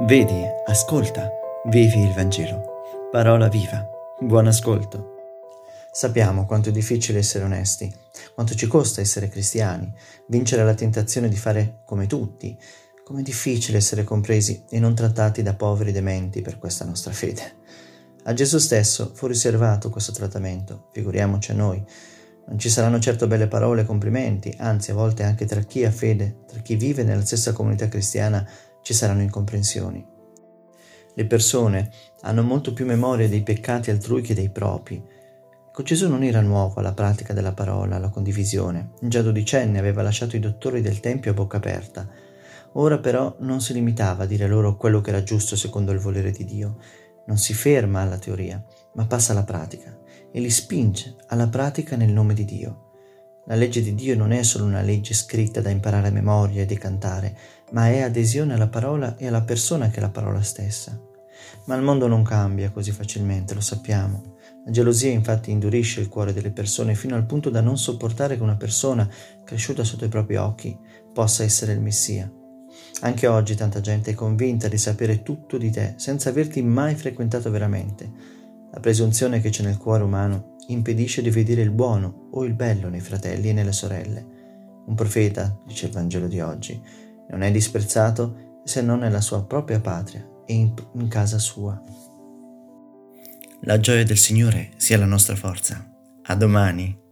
Vedi, ascolta, vivi il Vangelo. Parola viva. Buon ascolto. Sappiamo quanto è difficile essere onesti, quanto ci costa essere cristiani, vincere la tentazione di fare come tutti, com'è difficile essere compresi e non trattati da poveri dementi per questa nostra fede. A Gesù stesso fu riservato questo trattamento, figuriamoci a noi. Non ci saranno certo belle parole e complimenti, anzi a volte anche tra chi ha fede, tra chi vive nella stessa comunità cristiana, ci saranno incomprensioni. Le persone hanno molto più memoria dei peccati altrui che dei propri. Con Gesù non era nuovo la pratica della parola, la condivisione. Già dodicenne aveva lasciato i dottori del Tempio a bocca aperta. Ora però non si limitava a dire loro quello che era giusto secondo il volere di Dio. Non si ferma alla teoria, ma passa alla pratica e li spinge alla pratica nel nome di Dio. La legge di Dio non è solo una legge scritta da imparare a memoria e decantare, ma è adesione alla parola e alla persona che è la parola stessa. Ma il mondo non cambia così facilmente, lo sappiamo. La gelosia infatti indurisce il cuore delle persone fino al punto da non sopportare che una persona, cresciuta sotto i propri occhi, possa essere il Messia. Anche oggi tanta gente è convinta di sapere tutto di te senza averti mai frequentato veramente. La presunzione che c'è nel cuore umano impedisce di vedere il buono o il bello nei fratelli e nelle sorelle. Un profeta, dice il Vangelo di oggi, non è disprezzato se non nella sua propria patria e in, in casa sua. La gioia del Signore sia la nostra forza. A domani.